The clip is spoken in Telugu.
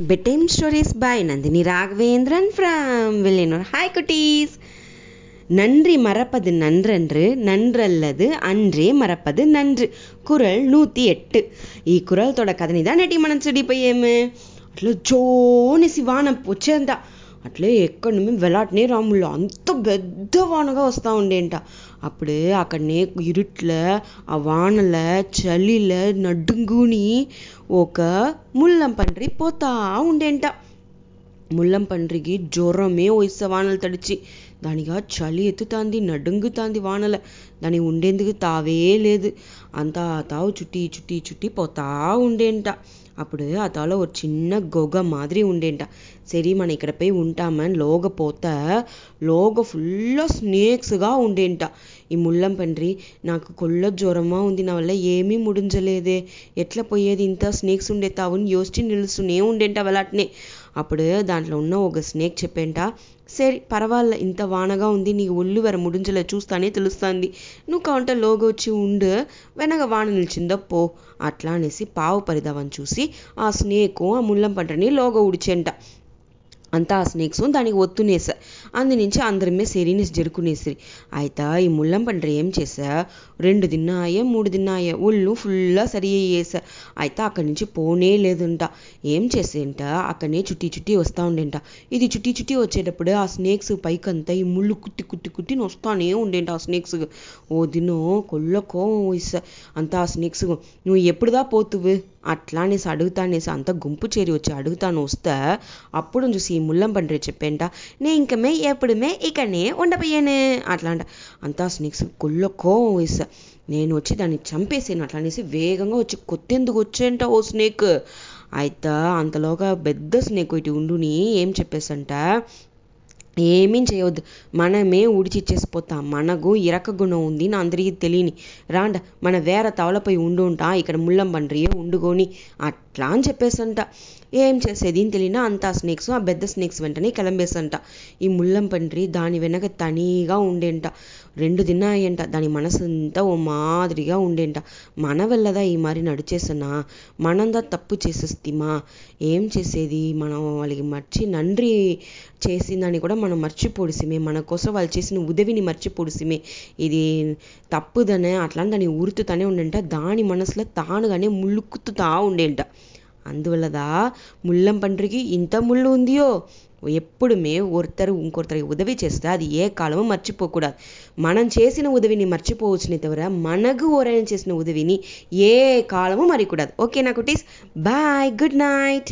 bedtime stories by Nandini Raghavendran from Villanur. Hi cuties! நன்றி மறப்பது நன்றன்று நன்றல்லது அன்றே மறப்பது நன்று కురల్ నూతి ఎట్టు ఈ కురల్తోడ కథని దా నెటి మనం చెడిపోయేము అట్లా జోనేసి వాన వచ్చేంట అట్లే ఎక్కడి మేము వెలాటనే రాముళ్ళు. అంత పెద్ద వానగా వస్తూ ఉండేంట అప్పుడు అక్కడనే ఇరుట్ల ఆ వానల చలిల నడుంగుని ఒక ముల్లం పండ్రి పోతా ఉండేంట ముల్లం పండ్రికి జ్వరమే వయసు వానలు తడిచి దానిగా చలి ఎత్తుతాంది నడుంగుతాంది వానల దాని ఉండేందుకు తావే లేదు అంతా తావు చుట్టి చుట్టి చుట్టి పోతా ఉండేంట అప్పుడు ఆ తాలో ఒక చిన్న గొగ మాదిరి ఉండేంట సరే మన ఇక్కడ పోయి ఉంటామని లోగ పోత లోగ ఫుల్ స్నేక్స్గా ఉండేంట ఈ ముల్లం పండ్రి నాకు కొల్ల జ్వరమా ఉంది నా వల్ల ఏమీ ముడించలేదే ఎట్లా పోయేది ఇంత స్నేక్స్ ఉండే తావుని యోచి నిలుస్తూనే ఉండేంట వెళ్ళాటనే అప్పుడు దాంట్లో ఉన్న ఒక స్నేక్ చెప్పేంట సరే పర్వాలే ఇంత వానగా ఉంది నీకు ఒళ్ళు వర ముడించలే చూస్తానే తెలుస్తుంది. నువ్వు కావంటే లోగ వచ్చి ఉండు వెనక వాన నిలిచిందో పో. అట్లా అనేసి పావు పరిదావని చూసి ఆ స్నేకు ఆ ముల్లం పంటని లోగ ఉడిచేంట అంతా ఆ స్నేక్స్ దానికి ఒత్తునేసా. అందు నుంచి అందరమే సెరీనిస్ జరుకునేసిరి. అయితే ఈ ముల్లం పండ్ర ఏం చేసా? రెండు దిన్నాయే మూడు దిన్నాయే ఒళ్ళు ఫుల్లా సరి అయ్యేసా. అయితే అక్కడి నుంచి పోనే లేదంట. ఏం చేసేంట? అక్కడనే చుట్టి చుట్టి వస్తూ ఉండేంట. ఇది చుట్టి చుట్టి వచ్చేటప్పుడు ఆ స్నేక్స్ పైకంతా ఈ ముళ్ళు కుట్టి కుట్టి కుట్టి వస్తానే ఉండేంట ఆ స్నేక్స్. ఓ దినో కొల్ల కోపం వేసా. అంతా ఆ స్నేక్స్ నువ్వు ఎప్పుడుదా పోతువు అట్లా అనేసి అడుగుతానేసి అంత గుంపు చేరి వచ్చి అడుగుతాను వస్తే అప్పుడు చూసి ఈ చెప్పేంట. నే ఇంకమే ఎప్పుడుమే ఇక్కడనే ఉండపోయాను అట్లా అంట అంతా స్నేక్స్ కొల్ల కోపం వేస్తా నేను వచ్చి దాన్ని చంపేసాను అట్లా అనేసి వేగంగా వచ్చి కొత్తెందుకు వచ్చేంట ఓ స్నేక్. అయితే అంతలోగా పెద్ద స్నేక్ ఇటు ఉండుని ఏం చెప్పేసంట? ఏమీ చేయొద్దు. మనమే ఉడిచిచ్చేసిపోతాం మనకు ఇరక గుణం ఉంది నా అందరికీ తెలియని. రాండ మన వేర తవలపై ఉండుంటా ఇక్కడ ముళ్ళం పండ్రియే ఉండుకొని అట్లా అని చెప్పేసంట. ఏం చేసేది? అని తెలియనా అంత స్నేక్స్ ఆ పెద్ద స్నేక్స్ వెంటనే కిలంబేసంట. ఈ ముళ్ళం పండ్రి దాని వెనక తనీగా ఉండేంట. రెండు దినాయంట దాని మనసంతా ఓ మాదిరిగా ఉండేంట. మన వల్లదా ఈ మరి నడిచేసనా? మనందా తప్పు చేసేస్తీమా? ఏం చేసేది? మనం వాళ్ళకి మర్చి నండ్రి చేసిందని కూడా మనం మర్చిపోడిసిమే. మన కోసం వాళ్ళు చేసిన ఉదవిని మర్చిపోడిసిమే. ఇది తప్పుదనే అట్లా దాన్ని ఉరుతుతానే ఉండంట. దాని మనసులో తానుగానే ముళ్ళుకుత్తుతా ఉండేంట. అందువల్లదా ముల్లం పండ్రికి ఇంత ముళ్ళు ఉందియో? ఎప్పుడుమే ఒరుతరు ఇంకొరుతరికి ఉదవి చేస్తే అది ఏ కాలము మర్చిపోకూడదు. మనం చేసిన ఉదవిని మర్చిపోవచ్చునే తవర మనకు ఓరైనా చేసిన ఉదవిని ఏ కాలము మరికూడదు. ఓకేనా కుటీస్? Bye good night.